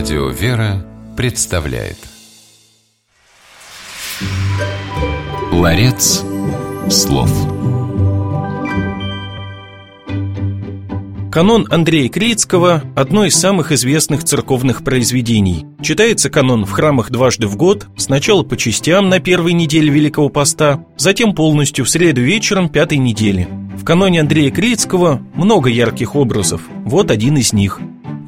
Радио «Вера» представляет Ларец слов Канон Андрея Крицкого – одно из самых известных церковных произведений. Читается канон в храмах дважды в год, сначала по частям на первой неделе Великого Поста, затем полностью в среду вечером пятой недели. В каноне Андрея Крицкого много ярких образов, вот один из них.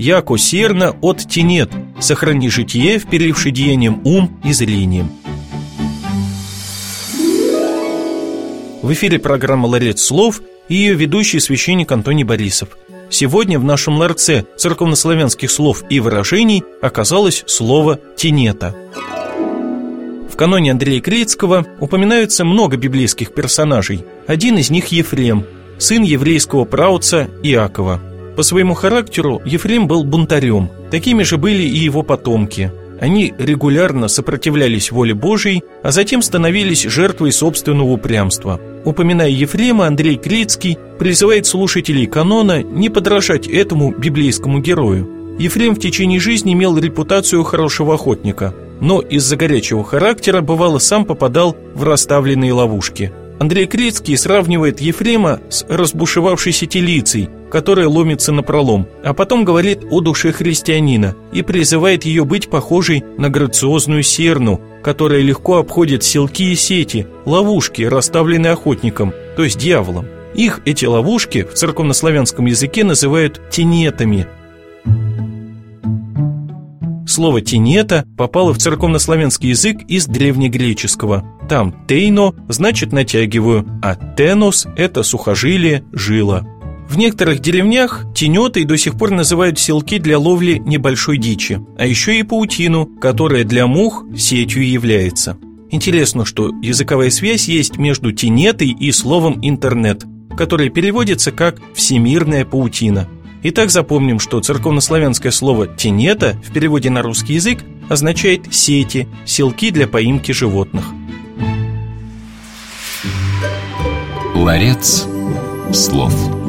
«Яко серна от тенет, сохрани житие, вперивши деянием ум и зрением». В эфире программа «Ларец слов» и ее ведущий священник Антоний Борисов – Сегодня в нашем ларце церковнославянских слов и выражений оказалось слово «тенета». В каноне Андрея Крицкого упоминаются много библейских персонажей. Один из них Ефрем, сын еврейского праотца Иакова. По своему характеру Ефрем был бунтарем, такими же были и его потомки – они регулярно сопротивлялись воле Божией, а затем становились жертвой собственного упрямства. Упоминая Ефрема, Андрей Крицкий призывает слушателей канона не подражать этому библейскому герою. Ефрем в течение жизни имел репутацию хорошего охотника, но из-за горячего характера бывало сам попадал в расставленные ловушки – Андрей Крицкий сравнивает Ефрема с разбушевавшейся телицей, которая ломится на пролом, а потом говорит о душе христианина и призывает ее быть похожей на грациозную серну, которая легко обходит селки и сети, ловушки, расставленные охотником, то есть дьяволом. Их, эти ловушки, в церковнославянском языке называют тенетами – Слово «тенета» попало в церковнославянский язык из древнегреческого. Там «тейно» значит «натягиваю», а «тенос» – это сухожилие, жила. В некоторых деревнях тенетой до сих пор называют селки для ловли небольшой дичи, а еще и паутину, которая для мух сетью является. Интересно, что языковая связь есть между тенетой и словом «интернет», которое переводится как «всемирная паутина». Итак, запомним, что церковнославянское слово «тенета» в переводе на русский язык означает «сети», «селки для поимки животных». Ларец слов